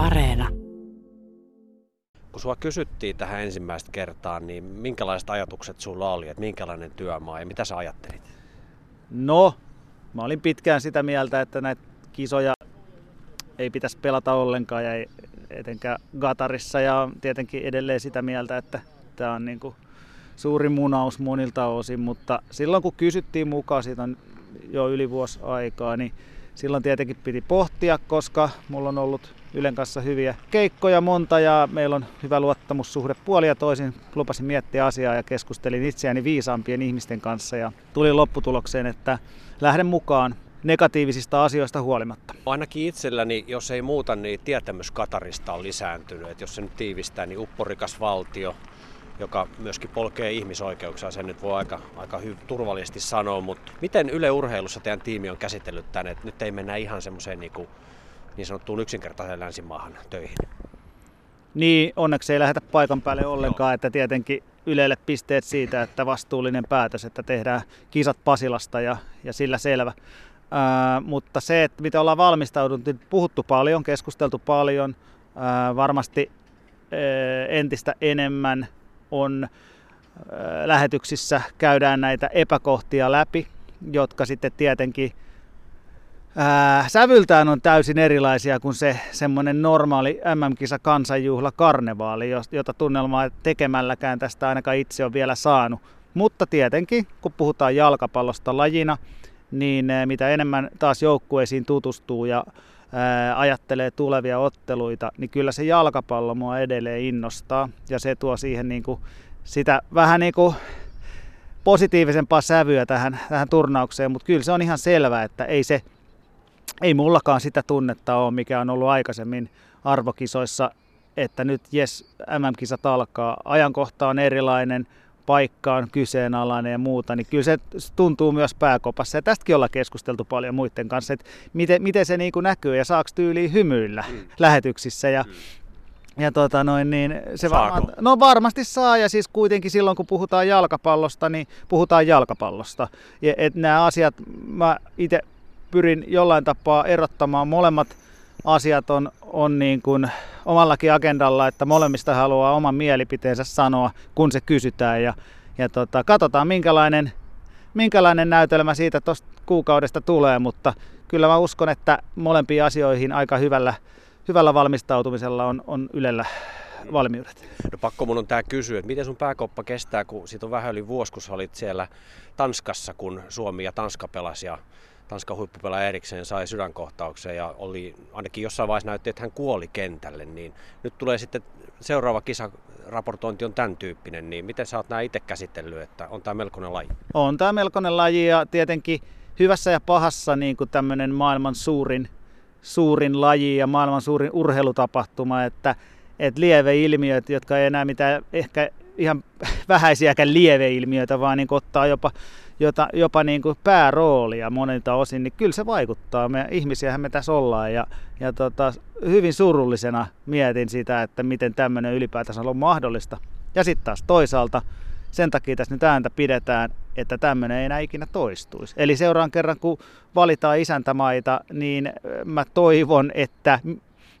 Areena. Kun sua kysyttiin tähän ensimmäistä kertaa, niin minkälaiset ajatukset sulla oli, että minkälainen työmaa ja mitä sä ajattelit? No, mä olin pitkään sitä mieltä, että näitä kisoja ei pitäisi pelata ollenkaan ja ei etenkään Gatarissa ja tietenkin edelleen sitä mieltä, että tämä on niin kuin suuri munaus monilta osin, mutta silloin kun kysyttiin mukaan, siitä on jo yli vuosi aikaa, niin silloin tietenkin piti pohtia, koska mulla on ollut Ylen kanssa hyviä keikkoja monta ja meillä on hyvä luottamussuhde puoli ja toisin. Lupasin miettiä asiaa ja keskustelin itseäni viisaampien ihmisten kanssa ja tulin lopputulokseen, että lähden mukaan negatiivisista asioista huolimatta. Ainakin itselläni, jos ei muuta, niin tietämys Katarista on lisääntynyt. Et jos se nyt tiivistää, niin upporikas valtio, joka myöskin polkee ihmisoikeuksia, sen nyt voi aika, aika hy- turvallisesti sanoa, mutta miten Yle Urheilussa teidän tiimi on käsitellyt tänne, että nyt ei mennä ihan semmoiseen niin, kuin, niin sanottuun yksinkertaiseen länsimaahan töihin? Niin, onneksi ei lähdetä paikan päälle ollenkaan, Joo. että tietenkin Ylelle pisteet siitä, että vastuullinen päätös, että tehdään kisat Pasilasta ja, ja sillä selvä. Ää, mutta se, että miten ollaan valmistauduttu, niin puhuttu paljon, keskusteltu paljon, ää, varmasti ää, entistä enemmän on lähetyksissä käydään näitä epäkohtia läpi, jotka sitten tietenkin ää, sävyltään on täysin erilaisia kuin se semmoinen normaali MM-kisa kansanjuhla karnevaali, jota tunnelmaa tekemälläkään tästä ainakaan itse on vielä saanut. Mutta tietenkin, kun puhutaan jalkapallosta lajina, niin mitä enemmän taas joukkueisiin tutustuu ja ajattelee tulevia otteluita, niin kyllä se jalkapallo mua edelleen innostaa. Ja se tuo siihen niin kuin sitä vähän niin kuin positiivisempaa sävyä tähän, tähän turnaukseen, mutta kyllä se on ihan selvää, että ei se ei mullakaan sitä tunnetta ole, mikä on ollut aikaisemmin arvokisoissa, että nyt jes, MM-kisat alkaa, ajankohta on erilainen, paikka on kyseenalainen ja muuta, niin kyllä se tuntuu myös pääkopassa. Ja tästäkin ollaan keskusteltu paljon muiden kanssa, että miten, miten se niin kuin näkyy ja saako tyyliin hymyillä mm. lähetyksissä. Ja, mm. Ja tota noin, niin se varmaan, no varmasti saa ja siis kuitenkin silloin kun puhutaan jalkapallosta, niin puhutaan jalkapallosta. Ja et nämä asiat mä itse pyrin jollain tapaa erottamaan molemmat asiat on, on niin kuin omallakin agendalla, että molemmista haluaa oman mielipiteensä sanoa, kun se kysytään. Ja, ja tota, katsotaan, minkälainen, minkälainen näytelmä siitä tuosta kuukaudesta tulee, mutta kyllä mä uskon, että molempiin asioihin aika hyvällä, hyvällä valmistautumisella on, on Ylellä valmiudet. No pakko mun on tää kysyä, että miten sun pääkoppa kestää, kun siitä on vähän yli vuosi, kun sä olit siellä Tanskassa, kun Suomi ja Tanska pelasi ja Tanskan huippupelaaja erikseen sai sydänkohtauksen ja oli, ainakin jossain vaiheessa näytti, että hän kuoli kentälle, niin nyt tulee sitten seuraava kisaraportointi on tämän tyyppinen, niin miten sä oot nämä itse käsitellyt, että on tämä melkoinen laji? On tämä melkoinen laji ja tietenkin hyvässä ja pahassa niin kuin tämmöinen maailman suurin, suurin laji ja maailman suurin urheilutapahtuma, että, että lieveilmiöt, jotka ei enää mitään ehkä ihan vähäisiäkään lieveilmiöitä, vaan niin ottaa jopa jota, jopa niin kuin pääroolia monilta osin, niin kyllä se vaikuttaa. Me ihmisiähän me tässä ollaan ja, ja tota, hyvin surullisena mietin sitä, että miten tämmöinen ylipäätänsä on mahdollista. Ja sitten taas toisaalta sen takia tässä nyt ääntä pidetään, että tämmöinen ei enää ikinä toistuisi. Eli seuraan kerran, kun valitaan isäntämaita, niin mä toivon, että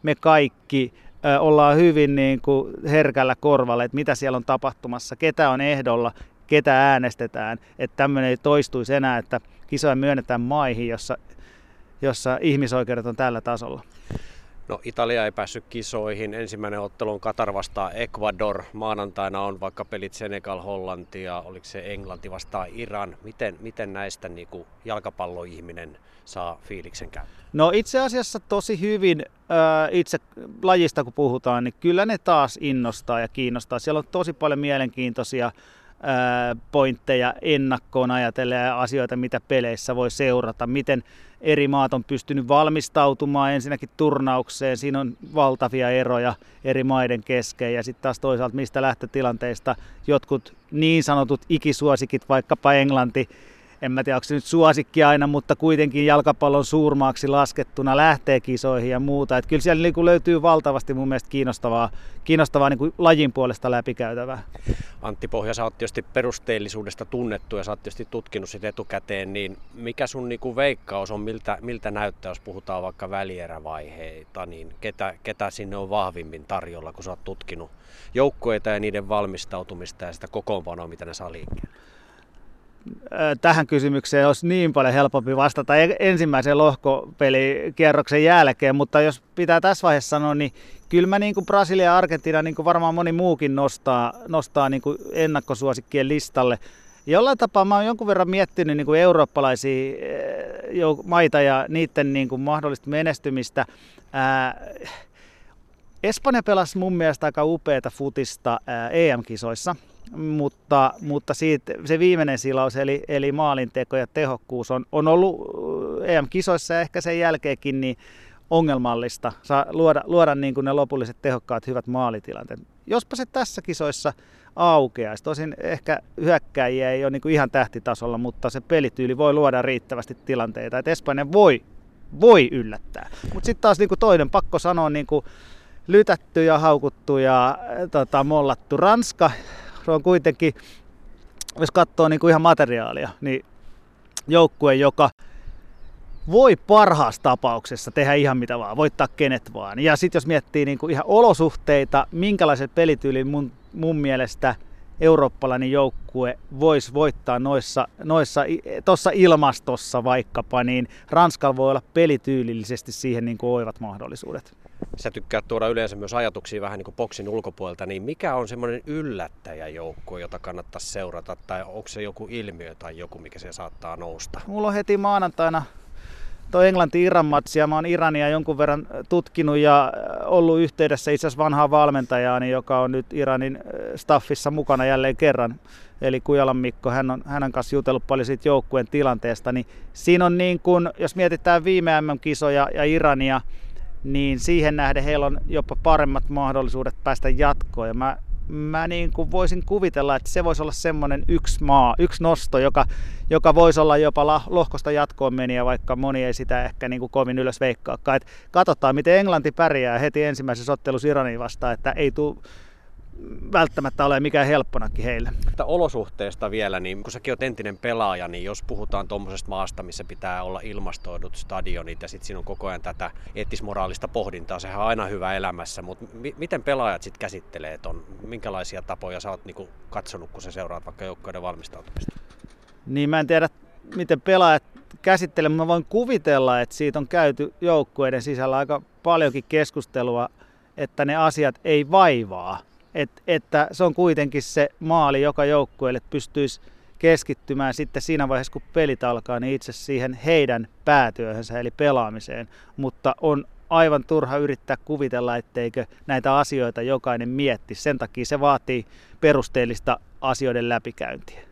me kaikki ollaan hyvin niin kuin herkällä korvalla, että mitä siellä on tapahtumassa, ketä on ehdolla ketä äänestetään, että tämmöinen ei toistuisi enää, että kisoja myönnetään maihin, jossa, jossa ihmisoikeudet on tällä tasolla. No Italia ei päässyt kisoihin. Ensimmäinen ottelu on Katar vastaan Ecuador. Maanantaina on vaikka pelit Senegal, Hollanti ja oliko se Englanti vastaan Iran. Miten, miten näistä niin kuin jalkapalloihminen saa fiiliksen käy? No itse asiassa tosi hyvin äh, itse lajista kun puhutaan, niin kyllä ne taas innostaa ja kiinnostaa. Siellä on tosi paljon mielenkiintoisia pointteja ennakkoon ajatellen ja asioita, mitä peleissä voi seurata, miten eri maat on pystynyt valmistautumaan ensinnäkin turnaukseen, siinä on valtavia eroja eri maiden kesken. Ja sitten taas toisaalta mistä lähtötilanteista jotkut niin sanotut ikisuosikit, vaikkapa Englanti, en mä tiedä onko se nyt suosikki aina, mutta kuitenkin jalkapallon suurmaaksi laskettuna lähtee kisoihin ja muuta. Et kyllä siellä niin löytyy valtavasti mun mielestä kiinnostavaa, kiinnostavaa niin lajin puolesta läpikäytävää. Antti Pohja, sä oot tietysti perusteellisuudesta tunnettu ja sä oot tietysti tutkinut sitä etukäteen, niin mikä sun niin kuin veikkaus on, miltä, miltä näyttää, jos puhutaan vaikka välierävaiheita, niin ketä, ketä sinne on vahvimmin tarjolla, kun sä oot tutkinut joukkueita ja niiden valmistautumista ja sitä kokoonpanoa, mitä ne saa liikkeelle? Tähän kysymykseen olisi niin paljon helpompi vastata e- ensimmäisen lohkopelikierroksen jälkeen, mutta jos pitää tässä vaiheessa sanoa, niin kyllä mä niin kuin Brasilia ja Argentiina, niin kuin varmaan moni muukin nostaa, nostaa niin kuin ennakkosuosikkien listalle. Jollain tapaa mä oon jonkun verran miettinyt niin kuin eurooppalaisia maita ja niiden niin kuin mahdollista menestymistä. Ää, Espanja pelasi mun mielestä aika upeata futista EM-kisoissa mutta, mutta siitä, se viimeinen silaus eli, eli maalinteko ja tehokkuus on, on ollut EM-kisoissa ja ehkä sen jälkeenkin niin ongelmallista saa luoda, luoda niin kuin ne lopulliset tehokkaat hyvät maalitilanteet. Jospa se tässä kisoissa aukeaisi. Tosin ehkä hyökkäjiä ei ole niin kuin ihan tähtitasolla, mutta se pelityyli voi luoda riittävästi tilanteita. Että Espanja voi, voi yllättää. Mutta sitten taas niin kuin toinen pakko sanoa niin kuin lytätty ja haukuttu ja tota, mollattu Ranska se on kuitenkin, jos katsoo niin kuin ihan materiaalia, niin joukkue, joka voi parhaassa tapauksessa tehdä ihan mitä vaan, voittaa kenet vaan. Ja sitten jos miettii niin kuin ihan olosuhteita, minkälaiset pelityyli mun, mun mielestä eurooppalainen joukkue voisi voittaa noissa, noissa tuossa ilmastossa vaikkapa, niin Ranskalla voi olla pelityylillisesti siihen niin kuin oivat mahdollisuudet sä tykkäät tuoda yleensä myös ajatuksia vähän niin kuin boksin ulkopuolelta, niin mikä on semmoinen yllättäjäjoukkue, jota kannattaa seurata, tai onko se joku ilmiö tai joku, mikä se saattaa nousta? Mulla on heti maanantaina tuo Englanti-Iran matsi ja mä oon Irania jonkun verran tutkinut ja ollut yhteydessä itse asiassa vanhaa valmentajaani, joka on nyt Iranin staffissa mukana jälleen kerran. Eli Kujalan Mikko, hän on hänen kanssa jutellut paljon siitä joukkueen tilanteesta, niin siinä on niin kuin, jos mietitään viime MM-kisoja ja Irania, niin siihen nähden heillä on jopa paremmat mahdollisuudet päästä jatkoon. Ja mä, mä niin kuin voisin kuvitella, että se voisi olla semmoinen yksi maa, yksi nosto, joka, joka voisi olla jopa lohkosta jatkoon meniä, vaikka moni ei sitä ehkä niin kuin kovin ylös veikkaakaan. Et katsotaan, miten Englanti pärjää heti ensimmäisessä ottelussa Iranin vastaan, että ei tule välttämättä ole mikään helpponakin heille. Että olosuhteesta vielä, niin kun säkin olet entinen pelaaja, niin jos puhutaan tuommoisesta maasta, missä pitää olla ilmastoidut stadionit ja sitten siinä on koko ajan tätä eettismoraalista pohdintaa, sehän on aina hyvä elämässä, mutta mi- miten pelaajat sitten käsittelee ton, minkälaisia tapoja sä oot niinku katsonut, kun sä seuraat vaikka joukkoiden valmistautumista? Niin mä en tiedä, miten pelaajat käsittelee, mutta mä voin kuvitella, että siitä on käyty joukkueiden sisällä aika paljonkin keskustelua, että ne asiat ei vaivaa et, että se on kuitenkin se maali joka joukkueelle pystyisi keskittymään sitten siinä vaiheessa, kun pelit alkaa, niin itse siihen heidän päätyöhönsä eli pelaamiseen. Mutta on aivan turha yrittää kuvitella, etteikö näitä asioita jokainen mietti. Sen takia se vaatii perusteellista asioiden läpikäyntiä.